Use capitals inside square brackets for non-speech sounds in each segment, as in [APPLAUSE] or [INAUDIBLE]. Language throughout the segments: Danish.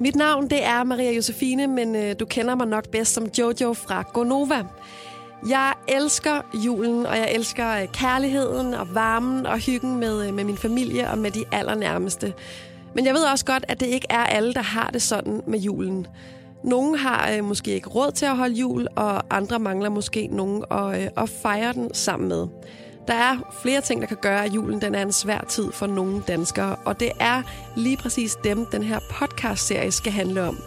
Mit navn det er Maria Josefine, men øh, du kender mig nok bedst som Jojo fra Gonova. Jeg elsker julen, og jeg elsker øh, kærligheden og varmen og hyggen med, øh, med min familie og med de allernærmeste. Men jeg ved også godt, at det ikke er alle, der har det sådan med julen. Nogle har øh, måske ikke råd til at holde jul, og andre mangler måske nogen at, øh, at fejre den sammen med. Der er flere ting, der kan gøre, at julen den er en svær tid for nogle danskere, og det er lige præcis dem, den her podcast-serie skal handle om.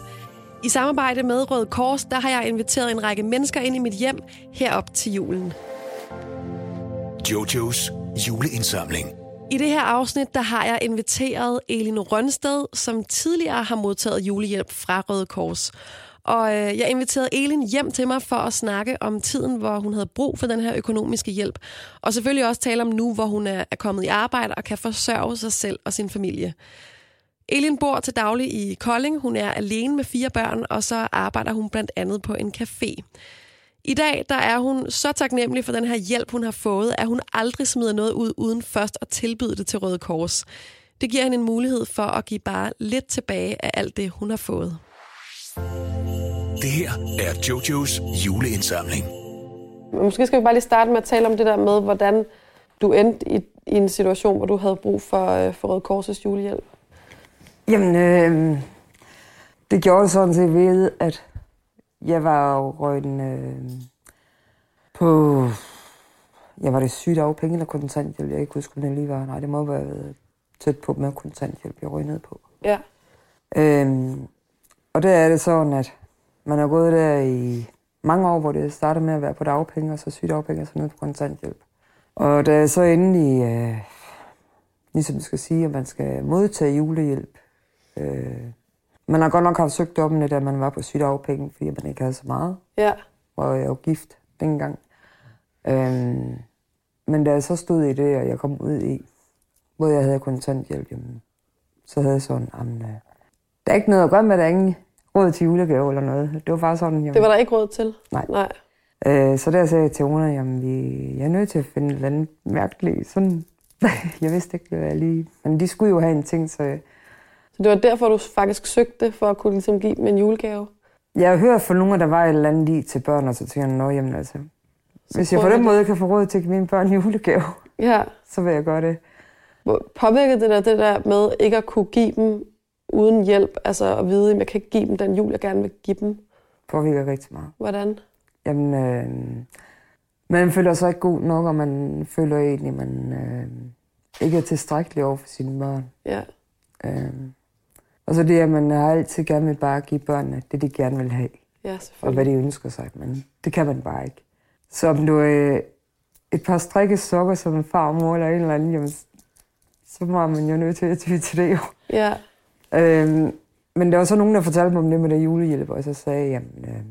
I samarbejde med Røde Kors, der har jeg inviteret en række mennesker ind i mit hjem herop til julen. Jojos juleindsamling. I det her afsnit, der har jeg inviteret Elin Rønsted, som tidligere har modtaget julehjælp fra Røde Kors. Og øh, jeg inviterede Elin hjem til mig for at snakke om tiden, hvor hun havde brug for den her økonomiske hjælp. Og selvfølgelig også tale om nu, hvor hun er, er kommet i arbejde og kan forsørge sig selv og sin familie. Elin bor til daglig i Kolding. Hun er alene med fire børn, og så arbejder hun blandt andet på en café. I dag der er hun så taknemmelig for den her hjælp, hun har fået, at hun aldrig smider noget ud uden først at tilbyde det til Røde Kors. Det giver hende en mulighed for at give bare lidt tilbage af alt det, hun har fået. Det her er Jojos juleindsamling. Måske skal vi bare lige starte med at tale om det der med, hvordan du endte i, i en situation, hvor du havde brug for, øh, for Røde Korsets julehjælp. Jamen, øh, det gjorde det sådan set ved, at jeg var jo røgten øh, på... Jeg var det sygt af penge eller kontanthjælp. Jeg kan ikke huske, om det lige var. Nej, det må være været tæt på med kontanthjælp, jeg røg ned på. Ja. Øhm, og der er det sådan, at man har gået der i mange år, hvor det startede med at være på dagpenge, og så sygedagpenge, og så ned på kontanthjælp. Og da jeg så endelig, øh, ligesom skal sige, at man skal modtage julehjælp, øh, man har godt nok haft søgt om det, da man var på sygedagpenge, fordi man ikke havde så meget, Ja. og jeg var gift dengang. Øhm, men da jeg så stod i det, og jeg kom ud i, hvor jeg havde kontanthjælp, jamen, så havde jeg sådan, jamen, øh, der er ikke noget at gøre med, er ingen råd til julegave eller noget. Det var bare sådan, jamen, Det var der ikke råd til? Nej. Nej. Øh, så der sagde jeg til Rona, jamen vi, jeg er nødt til at finde et eller andet mærkeligt. Sådan, [LAUGHS] jeg vidste ikke, hvad jeg lige... Men de skulle jo have en ting, så jeg, Så det var derfor, du faktisk søgte, for at kunne ligesom give dem en julegave? jeg hørt fra nogen, der var et eller andet lige til børn, og så tænkte jeg, nå jamen altså, hvis jeg på den måde kan få råd til at give mine børn julegave, Ja. så vil jeg gøre det. Påvirkede det der, det der med ikke at kunne give dem uden hjælp? Altså at vide, at jeg kan ikke give dem den jul, jeg gerne vil give dem. Påvirker rigtig meget. Hvordan? Jamen, øh, man føler sig ikke god nok, og man føler egentlig, at man øh, ikke er tilstrækkelig over for sine børn. Ja. Øh, og så det, at man har altid gerne vil bare give børnene det, de gerne vil have. Ja, og selvfølgelig. hvad de ønsker sig, men det kan man bare ikke. Så om du er et par strikke sokker som en farmor eller en eller anden, jamen, så må man jo nødt til at ty til det jo. Ja. Øhm, men der var så nogen, der fortalte mig om det med det julehjælp, og så sagde jeg, jamen, øh,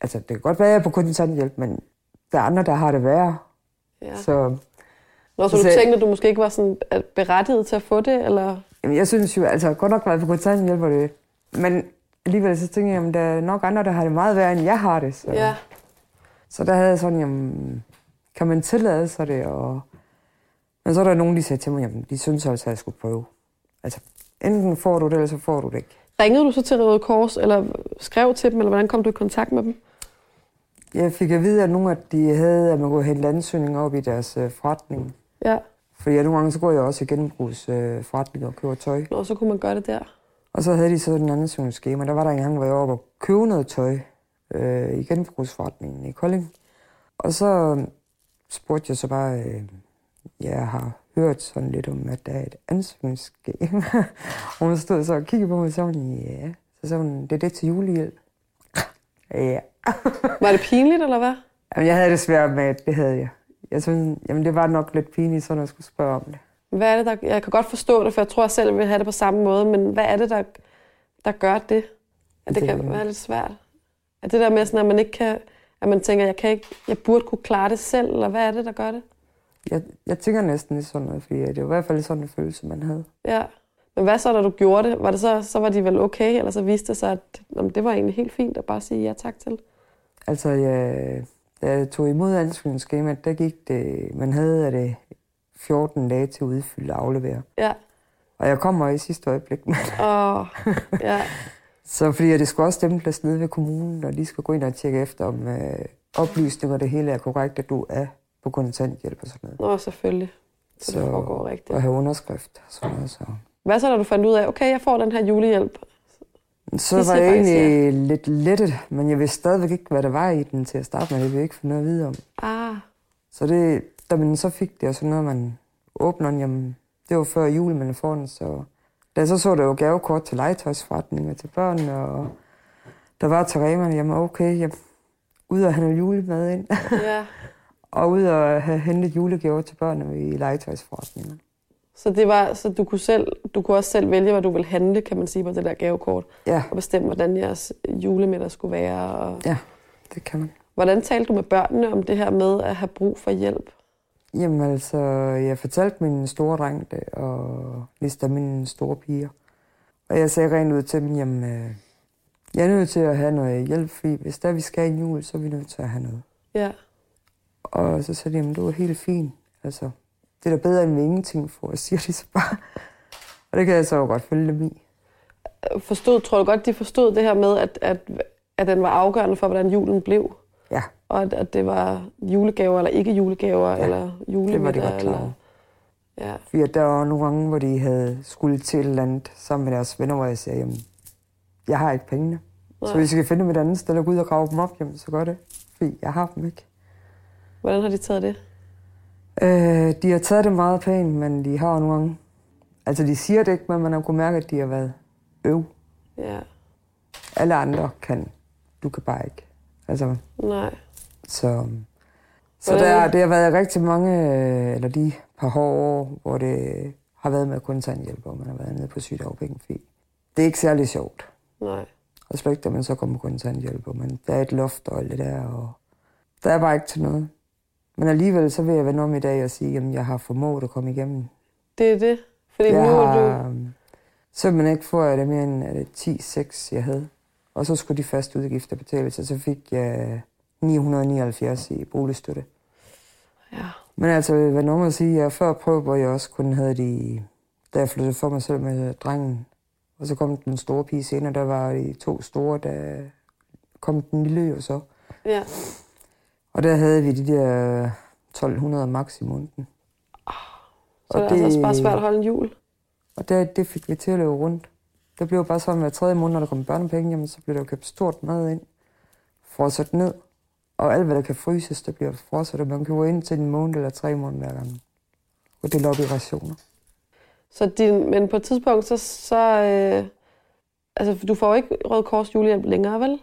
altså det kan godt være, at jeg er på kontanthjælp, men der er andre, der har det værre. ja. Så Nå, så så du sagde- tænkte, at du måske ikke var sådan berettiget til at få det, eller? jamen, jeg synes jo, altså godt nok, at jeg på kontanthjælp, og det, men alligevel så tænker jeg, jamen, der er nok andre, der har det meget værre, end jeg har det. Så. Ja. Så der havde jeg sådan, jamen, kan man tillade sig det? Og... Men så er der nogen, der sagde til mig, jamen, de synes altså, at jeg skulle prøve. Altså, enten får du det, eller så får du det ikke. Ringede du så til Røde Kors, eller skrev til dem, eller hvordan kom du i kontakt med dem? Jeg fik at vide, at nogle af de havde, at man kunne hente ansøgninger op i deres øh, forretning. Ja. Fordi jeg, nogle gange så går jeg også i genbrugs øh, og køber tøj. Nå, så kunne man gøre det der. Og så havde de så den ansøgningsskema. Der var der en gang, hvor jeg var oppe og købe noget tøj øh, i genbrugsforretningen i Kolding. Og så spurgte jeg så bare, øh, jeg har hørt sådan lidt om, at der er et ansøgningsskema. [LAUGHS] og hun stod så og kiggede på mig og sagde, ja. Så sagde hun, det er det til julehjælp. [LAUGHS] ja. Var det pinligt, eller hvad? Jamen, jeg havde det svært med, at det havde jeg. Jeg synes, jamen, det var nok lidt pinligt, sådan at jeg skulle spørge om det. Hvad er det, der... Jeg kan godt forstå det, for jeg tror, jeg selv vil have det på samme måde, men hvad er det, der, der gør det? At det Det- kan være lidt svært. Er det der med, sådan, at man ikke kan... At man tænker, jeg, kan ikke, jeg burde kunne klare det selv, eller hvad er det, der gør det? Jeg, jeg tænker næsten lidt sådan noget, fordi det var i hvert fald sådan en følelse, man havde. Ja. Men hvad så, da du gjorde det? Var det så, så var de vel okay, eller så viste det sig, at jamen, det var egentlig helt fint at bare sige ja tak til? Altså, jeg, jeg tog imod ansøgningsskemaet, der gik det, man havde af det 14 dage til at udfylde og aflevere. Ja. Og jeg kommer i sidste øjeblik. Men, Åh, ja. [LAUGHS] så fordi det skulle også stemples nede ved kommunen, og de skal gå ind og tjekke efter, om øh, oplysninger det hele er korrekt, at du er på kontanthjælp og sådan noget. Nå, selvfølgelig. Så, det foregår rigtigt. Og have underskrift og sådan noget. Så, Hvad så, når du fandt ud af, okay, jeg får den her julehjælp? så Det var jeg egentlig lidt lettet, men jeg vidste stadigvæk ikke, hvad der var i den til at starte med. Det ville jeg ikke få noget at vide om. Ah, Så det, da man så fik det, og sådan noget, man åbner den, jamen, det var før jul, man får den, så... Da jeg så så der jo gavekort til legetøjsforretninger til børn, og der var til Rema, jamen okay, jeg ud og noget julemad ind, ja. [LAUGHS] og ud og have hentet julegaver til børnene i legetøjsforretninger. Så, det var, så du, kunne selv, du kunne også selv vælge, hvad du ville handle, kan man sige, på det der gavekort, Ja, og bestemme, hvordan jeres julemiddag skulle være. Og... ja, det kan man. Hvordan talte du med børnene om det her med at have brug for hjælp? Jamen altså, jeg fortalte min store dreng det, og Lista mine store piger. Og jeg sagde rent ud til dem, jamen, øh, jeg er nødt til at have noget hjælp, fordi hvis der vi skal i jul, så er vi nødt til at have noget. Ja, Og så sagde de, jamen, du er helt fin. Altså, det er da bedre end ingenting får, siger de så bare. Og det kan jeg så jo godt følge dem i. forstod, tror du godt, de forstod det her med, at, at, at den var afgørende for, hvordan julen blev? Ja, Og at, at det var julegaver eller ikke julegaver, ja, eller julemiddag? det var de godt klar eller... Ja, Fordi der var nogle gange, hvor de havde skulle til et eller andet sammen med deres venner, hvor jeg sagde, jamen, jeg har ikke pengene. Så Nej. hvis I kan finde dem et andet sted og gå ud og grave dem op, jamen, så gør det. Fordi jeg har dem ikke. Hvordan har de taget det? Øh, de har taget det meget pænt, men de har nogle gange... Altså, de siger det ikke, men man har kunnet mærke, at de har været øv. Ja, Alle andre kan. Du kan bare ikke. Altså, nej. så... Så Hvordan- der, det har været rigtig mange, eller de par hårde år, hvor det har været med kontanthjælp, og man har været nede på sygedagpenge, fordi det er ikke særlig sjovt. Nej. Og slet ikke, da man så kommer på kontanthjælp, og man, der er et loft og alt det der, og der er bare ikke til noget. Men alligevel så vil jeg vende om i dag og sige, at jeg har formået at komme igennem Det er det. Fordi Jeg nu er har du... øhm, simpelthen ikke fået det mere end er det 10-6, jeg havde. Og så skulle de faste udgifter betales, og så fik jeg 979 i boligstøtte. Ja, Men altså, hvad nogen at sige, jeg før prøvede, hvor jeg også kun havde de, da jeg flyttede for mig selv med drengen. Og så kom den store pige senere, der var de to store, der kom den lille jo så. ja. Og der havde vi de der 1200 max i måneden. Så det er altså også bare svært at holde en jul. Og det, det fik vi til at løbe rundt. Det blev bare sådan, hver tredje måned, når der kom børnepenge, jamen, så blev der jo købt stort mad ind. Frosset ned. Og alt, hvad der kan fryses, det bliver frosset. Og man køber ind til en måned eller tre måneder hver gang. Og det er op i rationer. Så din, men på et tidspunkt, så... så øh, altså, du får ikke Røde Kors julehjælp længere, vel?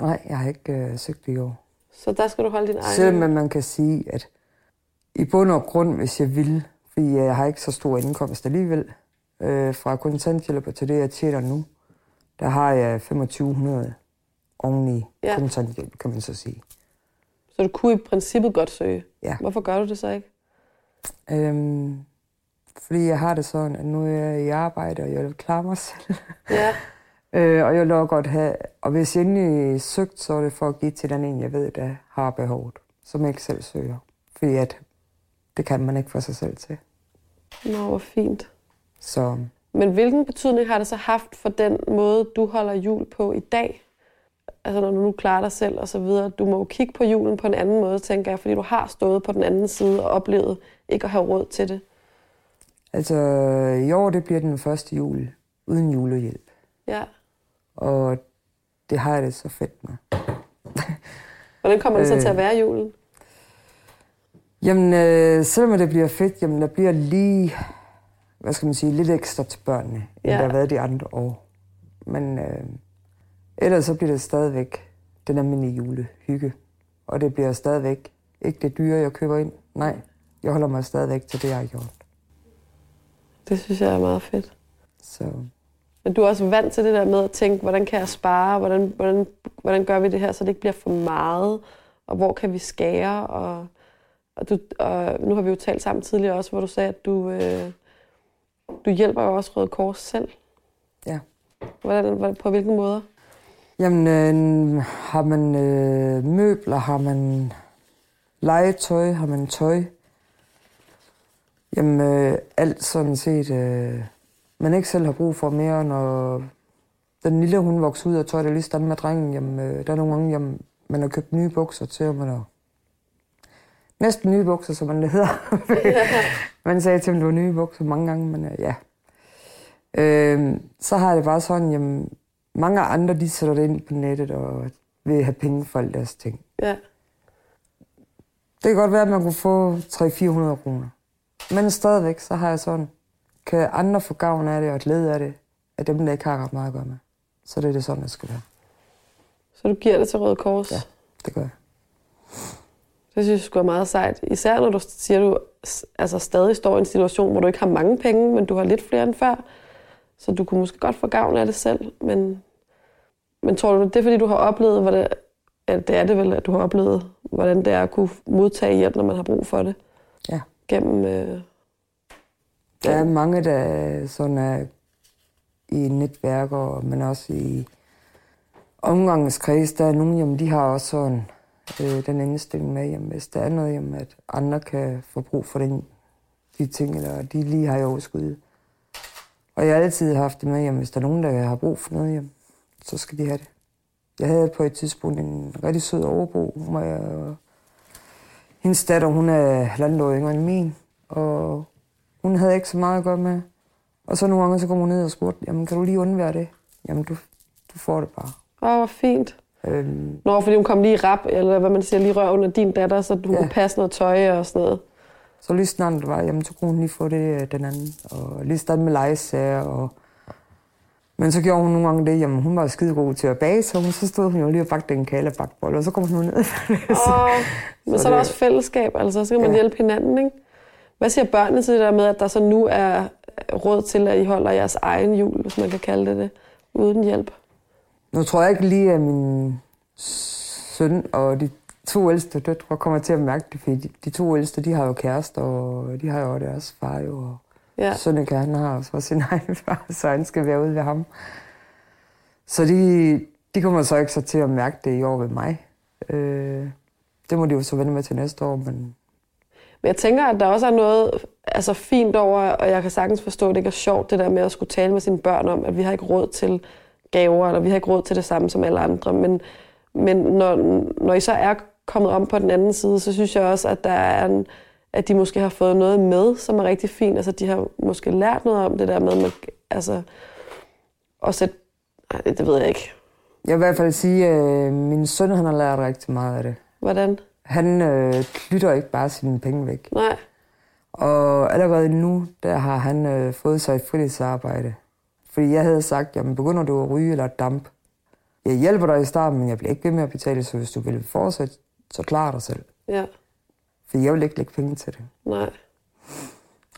Nej, jeg har ikke øh, søgt det i år. Så der skal du holde din egen... Selvom man kan sige, at i bund og grund, hvis jeg vil, fordi jeg har ikke så stor indkomst alligevel, øh, fra kontanthjælp til det, jeg tjener nu, der har jeg 2500 oveni ja. kontanthjælp, kan man så sige. Så du kunne i princippet godt søge. Ja. Hvorfor gør du det så ikke? Øhm, fordi jeg har det sådan, at nu er jeg i arbejde, og jeg vil klare mig selv. Ja, [LAUGHS] øh, og jeg vil godt have, og hvis jeg endelig søgt, så er det for at give til den en, jeg ved, der har behovet, som jeg ikke selv søger. Fordi at det kan man ikke få sig selv til. nå, hvor fint. Så Men hvilken betydning har det så haft for den måde, du holder jul på i dag? Altså når du nu klarer dig selv og så videre. Du må jo kigge på julen på en anden måde, tænker jeg, fordi du har stået på den anden side og oplevet ikke at have råd til det. altså, i år det bliver den første jul uden julehjælp. Ja. Og det har jeg det så fedt med. [LAUGHS] Hvordan kommer det så Øh. til at være julen? Jamen, øh, selvom det bliver fedt, jamen, der bliver lige, hvad skal man sige, lidt ekstra til børnene, end ja. der har været de andre år. Men øh, ellers så bliver det stadigvæk den almindelige julehygge. Og det bliver stadigvæk ikke det dyre, jeg køber ind. Nej, jeg holder mig stadigvæk til det, jeg har gjort. Det synes jeg er meget fedt. Så Men du er også vant til det der med at tænke, hvordan kan jeg spare? Hvordan, hvordan, hvordan gør vi det her, så det ikke bliver for meget? Og hvor kan vi skære? Og, og, du, og nu har vi jo talt sammen tidligere også, hvor du sagde, at du, øh, du hjælper jo også Røde Kors selv. ja. Hvordan, hvordan, på hvilken måder? Jamen, øh, har man øh, møbler, har man legetøj, har man tøj. Jamen, øh, alt sådan set, øh, man ikke selv har brug for mere, når den lille hun vokser ud og tøj, det er lige stand med drengen, jamen, øh, der er nogle gange, jamen, man har købt nye bukser til, og man har næsten nye bukser, som man det hedder. [LAUGHS] man sagde til, at det var nye bukser mange gange, men øh, ja. Øh, så har det bare sådan, jamen, mange andre, de sætter det ind på nettet og vil have penge for alle deres ting. Ja. Det kan godt være, at man kunne få 300-400 kroner. Men stadigvæk, så har jeg sådan, kan andre få gavn af det og glæde af det, af dem, der ikke har ret meget at gøre med. Så det er det sådan, det skal være. Så du giver det til Røde Kors? Ja, det gør jeg. Det synes jeg skulle meget sejt. Især når du siger, at du altså, stadig står i en situation, hvor du ikke har mange penge, men du har lidt flere end før. Så du kunne måske godt få gavn af det selv. Men, men tror du, det er fordi, du har oplevet, hvordan, ja, det er det vel, at du har oplevet, hvordan det er at kunne modtage hjælp, når man har brug for det? Ja. Gennem, øh, Der er mange, der sådan er i netværker, men også i omgangskreds. Der er nogle, jamen, de har også sådan øh, den indstilling med, jamen, hvis der er noget, jamen, at andre kan få brug for den, de ting, eller de lige har i overskud. Og jeg har altid haft det med, jamen, hvis der er nogen, der har brug for noget, jamen, så skal de have det. Jeg havde på et tidspunkt en rigtig sød overbo, hvor jeg, hendes datter, hun er halvandet år yngre end min, og hun havde ikke så meget at gøre med. Og så nogle gange, så kom hun ned og spurgte, jamen kan du lige undvære det? Jamen du, du får det bare. åh, hvor fint. Øhm, Nå, fordi hun kom lige i rap, eller hvad man siger, lige rør under din datter, så hun Ja. kunne passe noget tøj og sådan noget. så lige snart det var, jamen så kunne hun lige få det øh, den anden. Og lige starte med legesager. Og... Men så gjorde hun nogle gange det, jamen hun var skide god til at bage, så, hun, så stod hun jo lige og bagte en kalebakbold, og så kom hun ned. [LAUGHS] Åh, men så, Så er der det- også fællesskab, altså så kan man Ja. hjælpe hinanden, ikke? Hvad siger børnene til det der med, at der så nu er råd til, at I holder jeres egen jul, hvis man kan kalde det det, uden hjælp? Nu tror jeg ikke lige, at min søn og de to ældste døtre kommer til at mærke det, fordi de, to ældste, de har jo kærester, og de har jo deres far jo. Og Ja. Sønneke, han har også sin [LAUGHS] egen far, så han skal være ude ved ham. Så de, de kommer så ikke så til at mærke det i år ved mig. Øh, det må de jo så vende med til næste år, men Men jeg tænker, at der også er noget altså, fint over, og jeg kan sagtens forstå, at det ikke er sjovt, det der med at skulle tale med sine børn om, at vi har ikke råd til gaver, eller vi har ikke råd til det samme som alle andre. Men, men når, når I så er kommet om på den anden side, så synes jeg også, at der er en, at de måske har fået noget med, som er rigtig fint. Altså, de har måske lært noget om det der med, med altså, at sætte, Ej, det ved jeg ikke. jeg vil i hvert fald sige, at øh, min søn han har lært rigtig meget af det. Hvordan? Han øh, klytter ikke bare sine penge væk. Nej. Og allerede nu, der har han øh, fået sig et fritidsarbejde. Fordi jeg havde sagt, jamen begynder du at ryge eller at damp? Jeg hjælper dig i starten, men jeg bliver ikke ved med at betale, så hvis du vil fortsætte, så klar dig selv. Ja. For jeg vil ikke lægge penge til det. Nej.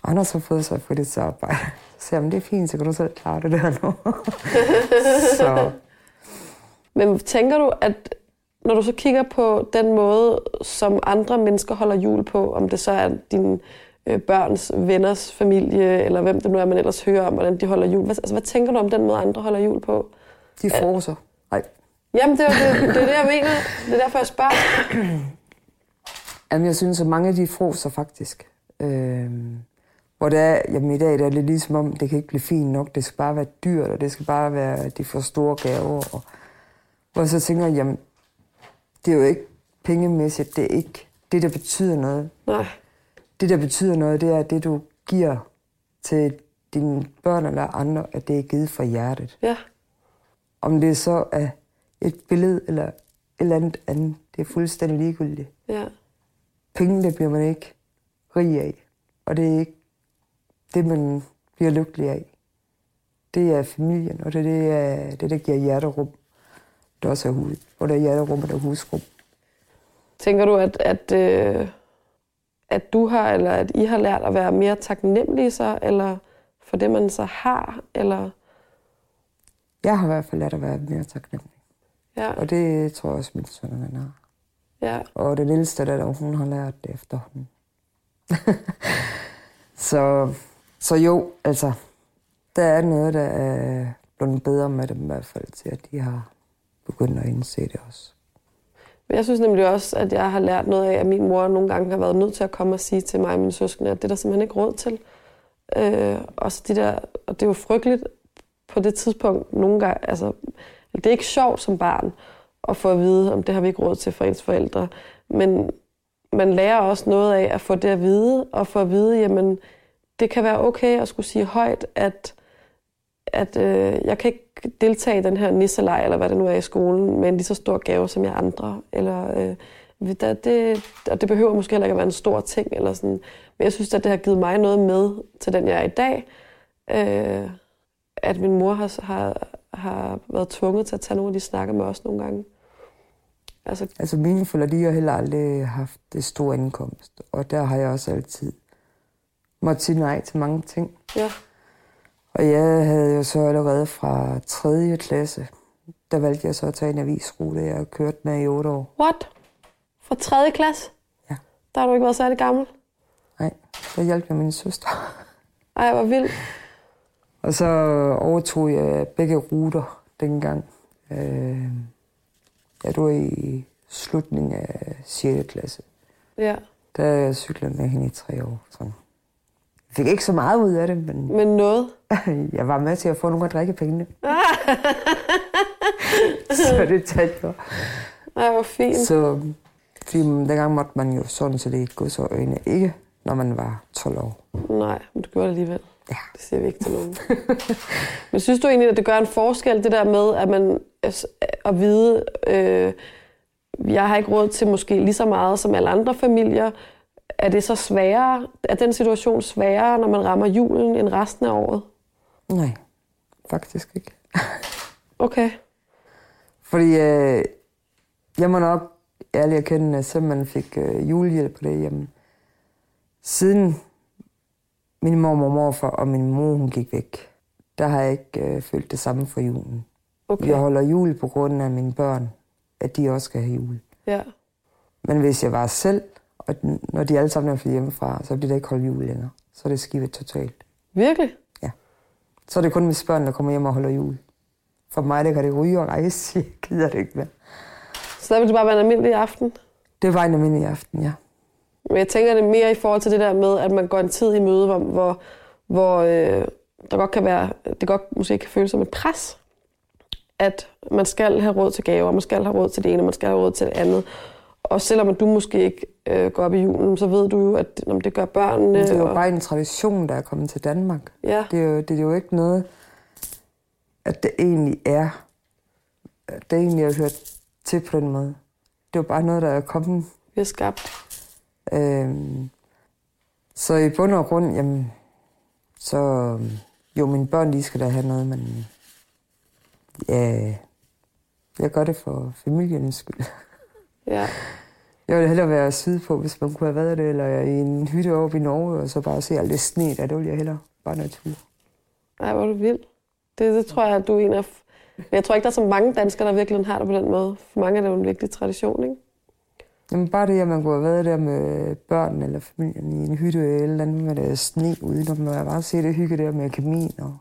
Og han har så fået sig et fritidsarbejde. [LAUGHS] Så siger jeg, "Men det er fint, så kan du selv klare det der nu. [LAUGHS] så Men tænker du, at når du så kigger på den måde, som andre mennesker holder jul på, om det så er dine øh, børns venners familie, eller hvem det nu er, man ellers hører om, hvordan de holder jul. Hvad, altså, hvad tænker du om den måde, andre holder jul på? de froser. Nej, Jamen, det er, det, det er det, jeg mener. Det er derfor, jeg spørger. Jamen, jeg synes, at mange af de froser faktisk. Øhm, hvor det er, jamen i dag der er det ligesom om, det kan ikke blive fint nok, det skal bare være dyrt, og det skal bare være de for store gaver. Og, hvor jeg så tænker, jeg, jamen, det er jo ikke pengemæssigt, det er ikke det, der betyder noget. Nej. Det, der betyder noget, det er det, du giver til dine børn eller andre, at det er givet fra hjertet. Ja. Om det så er et billede eller et eller andet andet, det er fuldstændig ligegyldigt. Ja. Penge, det bliver man ikke rig af. Og det er ikke det, man bliver lykkelig af. Det er familien, og det er det, det der giver hjerterum. Det også er hus. Hvor der er hjerterum, og der er husrum. Tænker du, at, at, øh, at du har, eller at I har lært at være mere taknemmelige så, eller for det, man så har, eller... Jeg har i hvert fald lært at være mere taknemmelig. Ja, Og det tror jeg også, min søn han har. ja. Og den ældste der, hun har lært det efterhånden. [LAUGHS] så, så jo, altså, der er noget, der er blevet bedre med dem i hvert fald, til at de har begynde at indse det også. Men jeg synes nemlig også, at jeg har lært noget af, at min mor nogle gange har været nødt til at komme og sige til mig og mine søskende, at det er der simpelthen ikke råd til. Øh, og, så de der, og det er jo frygteligt på det tidspunkt nogle gange. Altså, det er ikke sjovt som barn at få at vide, om det har vi ikke råd til for ens forældre. Men man lærer også noget af at få det at vide, og få at vide, jamen, det kan være okay at skulle sige højt, at, at øh, jeg kan ikke deltage i den her nisselej, eller hvad det nu er i skolen, med en lige så stor gave som jeg andre. Eller, øh, der, det, og det behøver måske heller ikke at være en stor ting. Eller sådan. Men jeg synes, at det har givet mig noget med til den, jeg er i dag. Øh, at min mor har, har, har været tvunget til at tage nogle af de snakker med os nogle gange. Altså, altså mine forældre, de har heller aldrig haft det store indkomst. Og der har jeg også altid måtte sige nej til mange ting. Ja. Og jeg havde jo så allerede fra 3. klasse, der valgte jeg så at tage en avisrute, jeg har kørt med i 8 år. What? Fra 3. klasse? Ja. Der har du ikke været særlig gammel? Nej, der hjalp jeg min søster. Ej, hvor vildt. Og så overtog jeg begge ruter dengang. Øh, jeg var i slutningen af 6. klasse. Ja. Der cyklede med hende i tre år. Sådan. Fik ikke så meget ud af det, men... Men noget? [LAUGHS] jeg var med til at få nogle af drikkepengene. [LAUGHS] så det talte jeg. Ej, hvor fint. Så fordi dengang måtte man jo sådan set ikke gå så øjne. Ikke når man var 12 år. Nej, men du gjorde det alligevel. Ja. Det siger vi ikke til nogen. [LAUGHS] men synes du egentlig, at det gør en forskel, det der med, at man at vide, øh, jeg har ikke råd til måske lige så meget som alle andre familier, er det så sværere, er den situation sværere, når man rammer julen end resten af året? Nej, faktisk ikke. [LAUGHS] okay. Fordi øh, jeg må nok ærligt erkende, at selvom man fik øh, julehjælp på det hjemme, siden min mor og morfar og min mor hun gik væk, der har jeg ikke øh, følt det samme for julen. Okay. Jeg holder jul på grund af mine børn, at de også skal have jul. Ja. Men hvis jeg var selv, og når de alle sammen er flyttet hjemmefra, så bliver der ikke holdt jul længere. Så er det skivet totalt. Virkelig? Ja. Så er det kun hvis børn, der kommer hjem og holder jul. For mig, der kan det ryge og rejse. [LAUGHS] Jeg gider det ikke mere. Så der vil det bare være en almindelig aften? Det var en almindelig aften, ja. Men jeg tænker det mere i forhold til det der med, at man går en tid i møde, hvor, hvor, hvor øh, der godt kan være, det godt måske kan føles som et pres, at man skal have råd til gaver, man skal have råd til det ene, man skal have råd til det andet. Og selvom du måske ikke øh, går op i julen, så ved du jo, at når det gør børnene... Det er jo og... bare en tradition, der er kommet til Danmark. Ja. Det, er jo, det er jo ikke noget, at det egentlig er. At det egentlig er hørt til på den måde. Det er jo bare noget, der er kommet. Vi har skabt. Øhm, så i bund og grund, jamen, så jo, mine børn, de skal da have noget, men ja, jeg gør det for familiens skyld. Ja. Jeg ville hellere være syd på, hvis man kunne have været det, eller i en hytte oppe i Norge, og så bare se alt det sne der. Det ville jeg hellere. Bare natur. Ej, hvor du vild. Det, det tror jeg, at du er en af... Men jeg tror ikke, der er så mange danskere, der virkelig har det på den måde. For mange er det jo en vigtig tradition, ikke? Jamen bare det, at man kunne have været der med børn eller familien i en hytte eller andet med det sne ude, når man bare se det hygge der med kamin og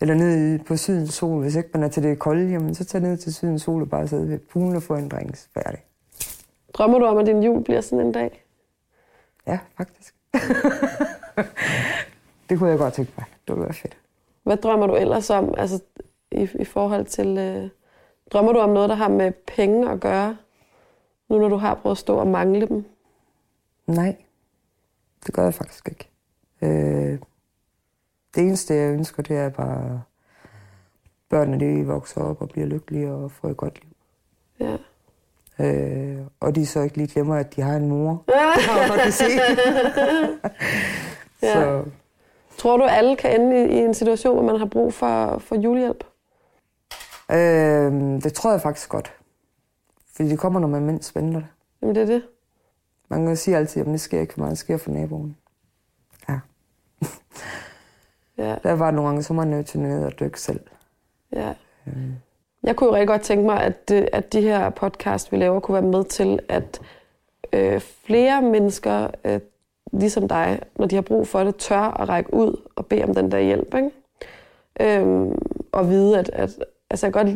eller ned på Sydens Sol. Hvis ikke man er til det kolde, jamen, så tag ned til Sydens Sol og bare sidde ved poolen og få en drinks. Færdig. Drømmer du om, at din jul bliver sådan en dag? Ja, faktisk. [LAUGHS] det kunne jeg godt tænke mig. Det ville være fedt. Hvad drømmer du ellers om, altså i, i forhold til... Øh, drømmer du om noget, der har med penge at gøre, nu når du har prøvet at stå og mangle dem? Nej, det gør jeg faktisk ikke. Øh, det eneste, jeg ønsker, det er bare, børnene de vokser op og bliver lykkelige og får et godt liv. Ja. Øh, og de så ikke lige glemmer, at de har en mor. og [LAUGHS] kan se. Ja. Så Tror du, alle kan ende i, i en situation, hvor man har brug for, for julehjælp? øh, det tror jeg faktisk godt. Fordi det kommer, når man mindst venter det. Jamen, det er det. Man kan sige altid, at det sker ikke for mig, det sker for naboen. Ja. Ja, Der var nogle gange, så man nødt til og dykke selv. ja. Jeg kunne jo rigtig godt tænke mig, at, øh, at de her podcast, vi laver, kunne være med til, at øh, flere mennesker, øh, ligesom dig, når de har brug for det, tør at række ud og bede om den der hjælp. Ikke? Øhm, og vide, at, at altså jeg, godt,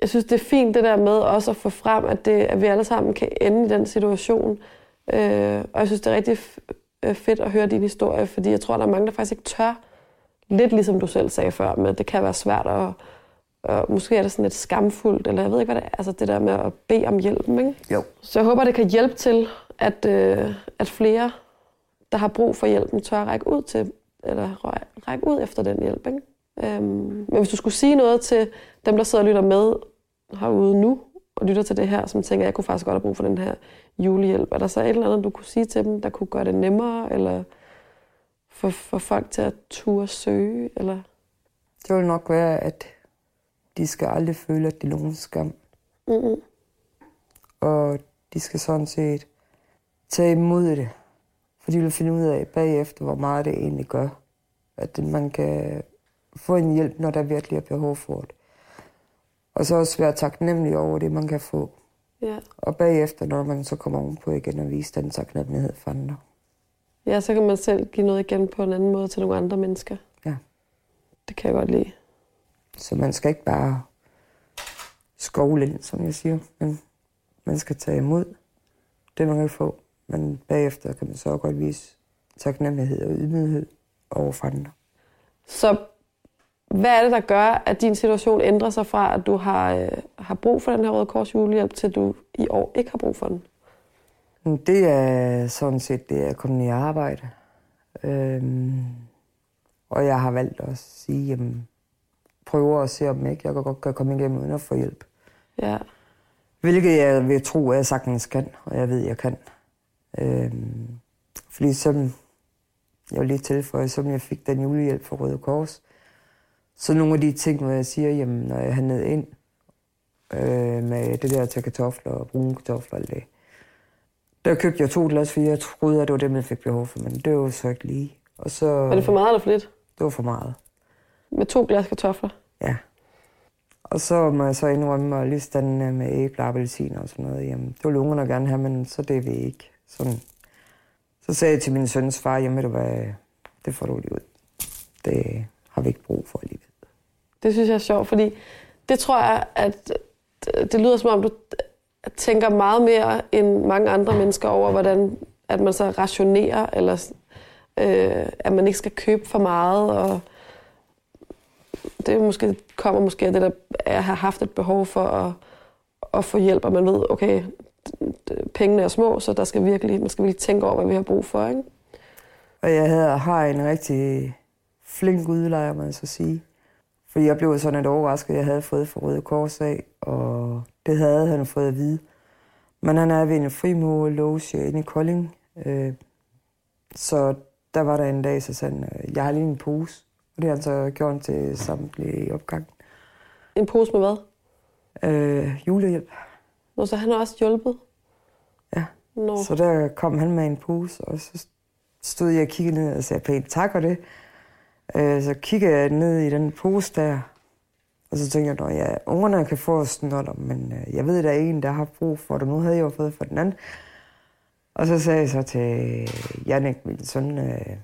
jeg synes, det er fint det der med også at få frem, at, det, at vi alle sammen kan ende i den situation. Øh, og jeg synes, det er rigtig øh, fedt at høre din historie, fordi jeg tror, der er mange, der faktisk ikke tør. Lidt ligesom du selv sagde før, men det kan være svært at... Og måske er det sådan lidt skamfuldt, eller jeg ved ikke, hvad det er. Altså det der med at bede om hjælp, ikke? Jo. Så jeg håber, det kan hjælpe til, at, øh, at flere, der har brug for hjælpen, tør at række ud, til, eller ræ- række ud efter den hjælp. Ikke? Øhm, men hvis du skulle sige noget til dem, der sidder og lytter med herude nu, og lytter til det her, som tænker, jeg kunne faktisk godt have brug for den her julehjælp, er der så et eller andet, du kunne sige til dem, der kunne gøre det nemmere, eller få, få folk til at turde søge? Eller? Det vil nok være, at de skal aldrig føle, at de er nogen skam. Mm-hmm. Og de skal sådan set tage imod det. For de vil finde ud af bagefter, hvor meget det egentlig gør. At man kan få en hjælp, når der virkelig er behov for det. Og så også være taknemmelig over det, man kan få. Ja. Og bagefter, når man så kommer ovenpå igen og viser den taknemmelighed for andre. ja, så kan man selv give noget igen på en anden måde til nogle andre mennesker. Ja. Det kan jeg godt lide. Så man skal ikke bare skovle ind, som jeg siger, men man skal tage imod det, man kan få. Men bagefter kan man så godt vise taknemmelighed og ydmyghed over for andre. Så hvad er det, der gør, at din situation ændrer sig fra, at du har, øh, har brug for den her Røde Kors julehjælp, til du i år ikke har brug for den? Det er sådan set det, at komme i arbejde. Øhm, og jeg har valgt at sige, jamen, prøve at se, om ikke jeg godt kan komme igennem uden at få hjælp. Ja. Hvilket jeg vil tro, at jeg sagtens kan, og jeg ved, jeg kan. Øhm, fordi som jeg vil lige tilføje, som jeg fik den julehjælp fra Røde Kors, så nogle af de ting, hvor jeg siger, jamen, når jeg handlede ind øh, med det der til kartofler og brune kartofler og alt det, der købte jeg to glas, fordi jeg troede, at det var dem, jeg fik behov for, men det var så ikke lige. Og så, Er det for meget eller for lidt? det var for meget. Med to glas kartofler? Ja. Og så må jeg så indrømme mig lige stande med æbler og appelsiner og sådan noget. Jamen, det ville ungerne gerne have, men så det vil ikke. Sådan. Så sagde jeg til min søns far, jamen du hvad, det får du lige ud. Det har vi ikke brug for alligevel. Det synes jeg er sjovt, fordi det tror jeg, at det lyder som om, du tænker meget mere end mange andre mennesker over, hvordan at man så rationerer, eller øh, at man ikke skal købe for meget. Og det er måske, kommer måske af det, der at har haft et behov for at, at få hjælp, og man ved, okay, pengene er små, så der skal virkelig, man skal virkelig tænke over, hvad vi har brug for. Ikke? Og jeg havde, har en rigtig flink udlejer, må jeg så sige. Fordi jeg blev sådan lidt overrasket, jeg havde fået fra Røde Kors af, og det havde han fået at vide. Men han er ved en frimur loge inde i Kolding. Øh, så der var der en dag, så sagde han, øh, jeg har lige en pose. Og det har han så gjort til samtlige opgang. En pose med hvad? Øh, julehjælp. Nå, så han har også hjulpet? Ja. Nå. Så der kom han med en pose, og så stod jeg og kiggede ned og sagde pænt tak for det. Øh, så kiggede jeg ned i den pose der, og så tænkte jeg, at ja, ungerne kan få snotter, men øh, jeg ved, der er en, der har brug for det. Nu havde jeg jo fået for den anden. Og så sagde jeg så til Jannik, min søn, øh,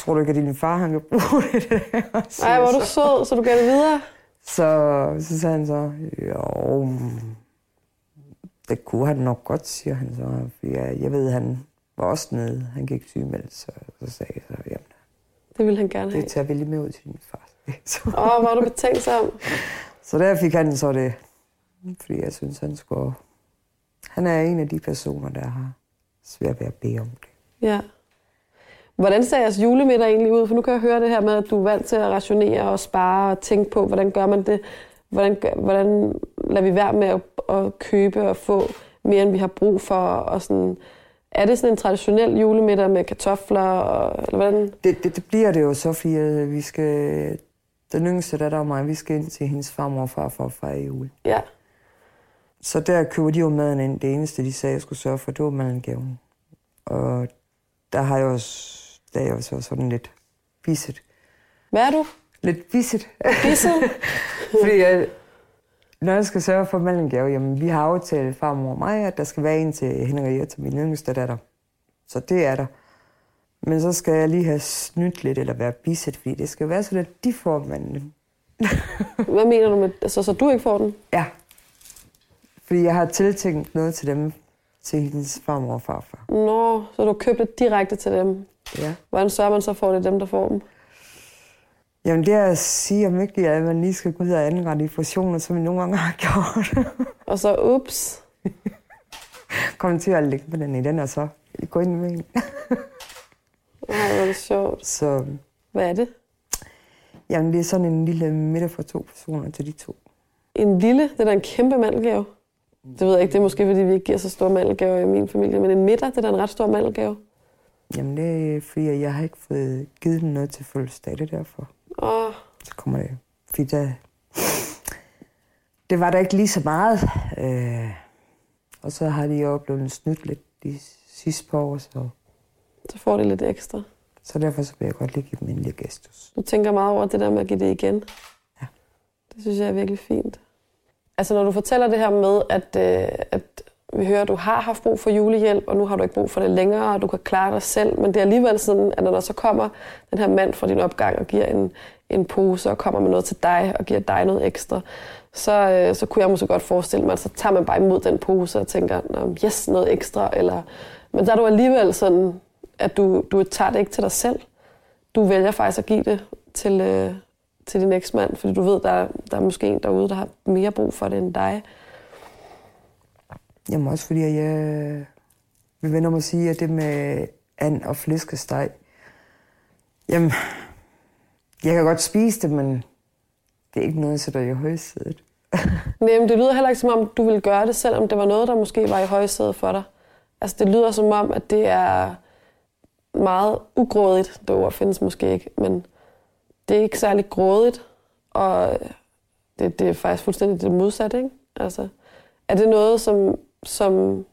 tror du ikke, at din far han kan bruge det? [LAUGHS] der?" Så Ej, hvor du så- sød, så du gav det videre. Så, så sagde han så, jo, det kunne han nok godt, siger han så. Fordi jeg, ved, han var også nede. Han gik sygemeldt, så, så sagde jeg så, jamen, Det ville han gerne have. det tager vi lige med ud til din far. [LAUGHS] Så, Åh, oh, er du betænksom. så der fik han så det, fordi jeg synes, han skulle... Han er en af de personer, der har svært ved at bede om det. Ja. Hvordan ser jeres julemiddag egentlig ud? For nu kan jeg høre det her med, at du er vant til at rationere og spare og tænke på, hvordan gør man det? Hvordan, gør, hvordan lader vi være med at, at købe og få mere, end vi har brug for? Og sådan, er det sådan en traditionel julemiddag med kartofler? Og, eller hvordan? Det, det, det bliver det jo så, fordi øh, vi skal... Den yngste datter og mig, vi skal ind til hendes farmor og far for at fejre jul. Ja. Så der køber de jo maden ind. Det eneste, de sagde, jeg skulle sørge for, det var madengaven. Og der har jeg også, er jeg jo så sådan lidt bisset. Hvad er du? Lidt bisset. Bisset? [LAUGHS] Fordi jeg, når jeg skal sørge for madelengave, jamen vi har aftalt farmor og mig, at der skal være en til Henriette, min yngste datter. Så det er der. Men så skal jeg lige have snydt lidt, eller være bisset, fordi det skal være sådan, at de får manden. [LAUGHS] Hvad mener du med, altså, så du ikke får den? Ja. Fordi jeg har tiltænkt noget til dem til hendes farmor og farfar. Nå, så du købte direkte til dem. Ja. Hvordan sørger man så for, at det er dem, der får dem? Jamen det er at sige, om ikke at man lige skal gå ud og anrette i portioner, som vi nogle gange har [LAUGHS] gjort. Og så, ups. [LAUGHS] Kom til at lægge med den i den, og så gå ind med en. [LAUGHS] Ej, hvor er det sjovt. Så Hvad er det? jamen, det er sådan en lille middag for to personer til de to. En lille, det er da en kæmpe mandelgave. Det ved jeg ikke, det er måske, fordi vi ikke giver så store mandelgaver i min familie, men en middag, det er da en ret stor mandelgave. Jamen det er fordi, jeg har ikke fået givet dem noget til fødselsdag, det er derfor. Åh, Så kommer det. Fordi der, det var der ikke lige så meget. Øh, og så har de jo oplevet snydt lidt de sidste par år, så, så får det lidt ekstra. så derfor så vil jeg godt lige give dem en lille gestus. Du tænker meget over det der med at give det igen. Ja. Det synes jeg er virkelig fint. Altså når du fortæller det her med, at, øh, at vi hører, at du har haft brug for julehjælp, og nu har du ikke brug for det længere, og du kan klare dig selv, men det er alligevel sådan, at når der så kommer den her mand fra din opgang og giver en, en pose og kommer med noget til dig og giver dig noget ekstra, så, øh, så kunne jeg måske godt forestille mig, at så tager man bare imod den pose og tænker, Nå, yes, noget ekstra. Eller, men der er du alligevel sådan, at du, du tager det ikke til dig selv. Du vælger faktisk at give det til, øh, til din eksmand, fordi du ved, der, der er måske en derude, der har mere brug for det end dig. Jamen også fordi, at jeg vil vende om at sige, at det med and og flæskesteg, jamen, jeg kan godt spise det, men det er ikke noget, jeg sætter i højsædet. [LAUGHS] Nej, men det lyder heller ikke som om, du ville gøre det, selvom det var noget, der måske var i højsædet for dig. Altså, det lyder som om, at det er meget ugrådigt. Det ord findes måske ikke, men det er ikke særlig grådigt, og det, det er faktisk fuldstændig det modsatte, ikke? Altså, er det noget, som, som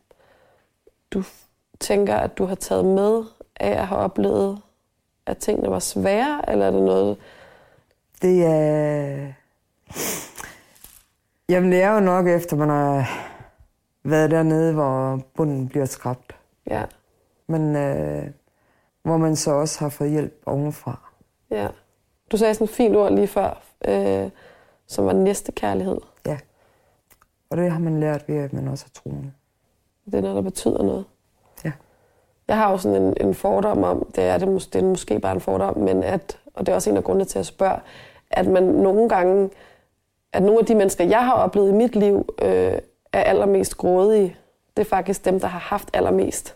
du tænker, at du har taget med af at have oplevet, at tingene var svære, eller er det noget, Det er... Jamen, det er jo nok efter, man har været dernede, hvor bunden bliver skrabt. ja, Men øh, hvor man så også har fået hjælp ovenfra. Ja. Du sagde sådan et fint ord lige før, øh, som var næstekærlighed. Og det har man lært ved, at man også er troende. Det er noget, der betyder noget. Ja. Jeg har jo sådan en, en fordom om, det er, det, mås- det er måske bare en fordom, men at, og det er også en af grundene til at spørge, at man nogle gange, at nogle af de mennesker, jeg har oplevet i mit liv, øh, er allermest grådige. Det er faktisk dem, der har haft allermest.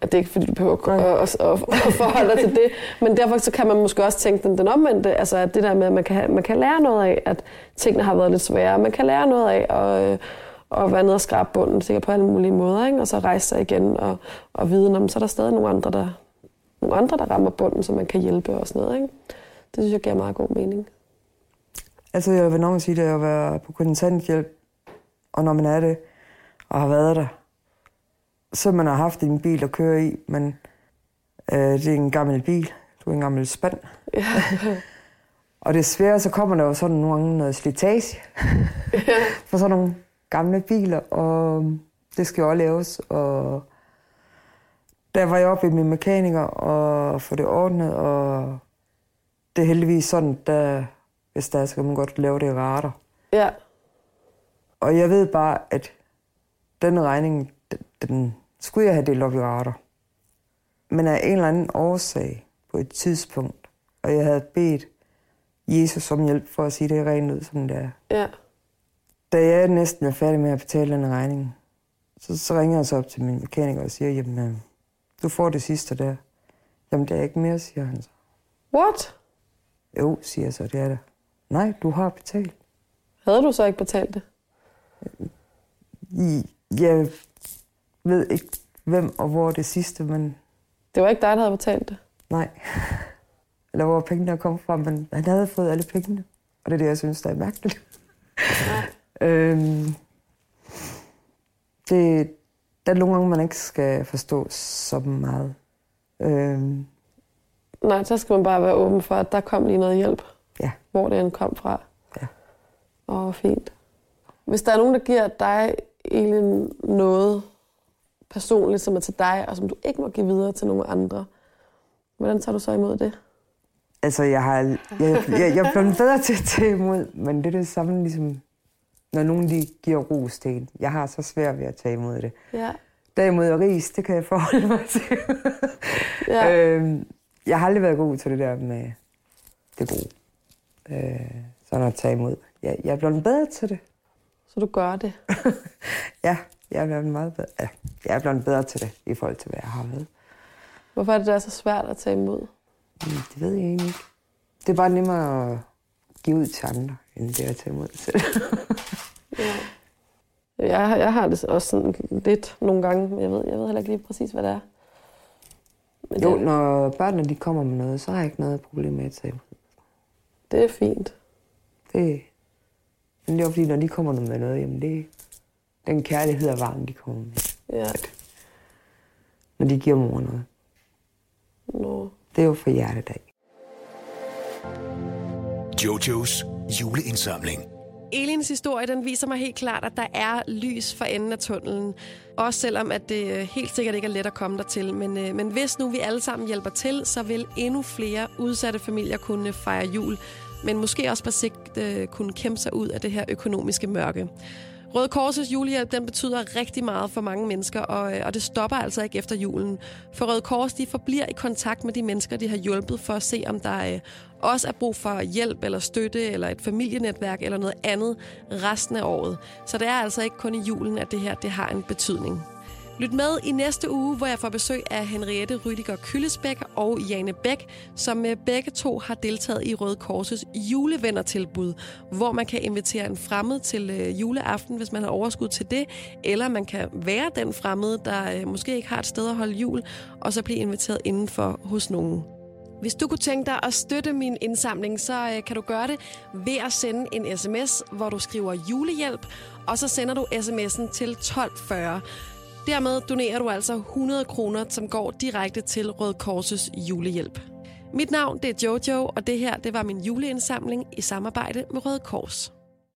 At det er ikke, fordi du behøver at, at, at, at forholde dig til det. Men derfor så kan man måske også tænke den, den omvendte. Altså at det der med, at man kan, man kan lære noget af, at tingene har været lidt svære. Man kan lære noget af at, øh, at være nede og skrabe bunden, sikkert på alle mulige måder. Ikke? Og så rejse sig igen og, og vide, om så er der stadig nogle andre, der, nogle andre, der rammer bunden, så man kan hjælpe og sådan noget. Ikke? Det synes jeg giver meget god mening. Altså, jeg vil nok sige, det at være på kontanthjælp, og når man er det, og har været der, så man har haft en bil at køre i, men øh, det er en gammel bil, du er en gammel spand. Ja. [LAUGHS] Og desværre så kommer der jo sådan nogle gange noget slitage [LAUGHS] for sådan nogle gamle biler, og det skal jo også laves. Og der var jeg oppe i min mekaniker og få det ordnet, og det er heldigvis sådan, der, hvis der er, kan man godt lave det i rater. ja. Og jeg ved bare, at den regning, den, den skulle jeg have delt op i. Men af en eller anden årsag på et tidspunkt, og jeg havde bedt Jesus om hjælp for at sige det rent ud, som det er. Ja. Da jeg næsten er færdig med at betale den regning, så, så ringer jeg så op til min mekaniker og siger, jamen, øh, du får det sidste der. Jamen, det er ikke mere, siger han så. What? Jo, siger jeg så, det er det. Nej, du har betalt. Havde du så ikke betalt det? Jeg ved ikke, hvem og hvor det sidste, men Det var ikke dig, der havde betalt det. nej. [LAUGHS] Eller hvor pengene kommet fra, men han havde fået alle pengene. Og det er det, jeg synes, der er mærkeligt. [LAUGHS] øhm, det, der er nogle gange, man ikke skal forstå så meget. Øhm, Nej, så skal man bare være åben for, at der kom lige noget hjælp. ja, hvor det end kom fra. Ja. Åh, fint. Hvis der er nogen, der giver dig egentlig noget personligt, som er til dig, og som du ikke må give videre til nogen andre, hvordan tager du så imod det? altså jeg har jeg, jeg, jeg er blevet bedre til at tage imod, men det er det samme ligesom når nogen de giver ros til en. Jeg har så svært ved at tage imod det. Ja. Derimod ris, det kan jeg forholde mig til. Ja. øhm, jeg har aldrig været god til det der med det gode. Øh, sådan at tage imod. Jeg, jeg er blevet bedre til det. Så du gør det. [LAUGHS] Ja, jeg er blevet meget bedre. Ja, jeg er blevet bedre til det i forhold til, hvad jeg har været. Hvorfor er det der så svært at tage imod? Men det ved jeg egentlig ikke. Det er bare nemmere at give ud til andre, end det at tage imod selv. [LAUGHS] Ja. Jeg, jeg har det også sådan lidt nogle gange, men jeg ved, jeg ved heller ikke lige præcis, hvad det er. Men jo, det, når børnene de kommer med noget, så har jeg ikke noget problem med at tage imod. det er fint. Det, men det er fordi, når de kommer med noget, jamen det, den kærlighed og varme, de kommer med. Ja. Når de giver mor noget. Nå. Det er jo for hjertet af. Jojos juleindsamling. Elins historie den viser mig helt klart, at der er lys for enden af tunnelen. Også selvom at det øh, helt sikkert ikke er let at komme der til. Men, øh, men hvis nu vi alle sammen hjælper til, så vil endnu flere udsatte familier kunne fejre jul. Men måske også på sigt øh, kunne kæmpe sig ud af det her økonomiske mørke. Røde Korsets julehjælp den betyder rigtig meget for mange mennesker, og, øh, og det stopper altså ikke efter julen. For Røde Kors de forbliver i kontakt med de mennesker, de har hjulpet, for at se, om der øh, også er brug for hjælp eller støtte, eller et familienetværk, eller noget andet resten af året. Så det er altså ikke kun i julen, at det her det har en betydning. Lyt med i næste uge, hvor jeg får besøg af Henriette Rydiger Kyllesbæk og Jane Bæk, som med begge to har deltaget i Røde Korsets julevennertilbud, hvor man kan invitere en fremmed til øh, juleaften, hvis man har overskud til det, eller man kan være den fremmede, der øh, måske ikke har et sted at holde jul, og så blive inviteret indenfor hos nogen. Hvis du kunne tænke dig at støtte min indsamling, så kan du gøre det ved at sende en sms, hvor du skriver julehjælp, og så sender du sms'en til 1240. Dermed donerer du altså 100 kroner, som går direkte til Røde Korses julehjælp. Mit navn det er Jojo, og det her det var min juleindsamling i samarbejde med Røde Kors.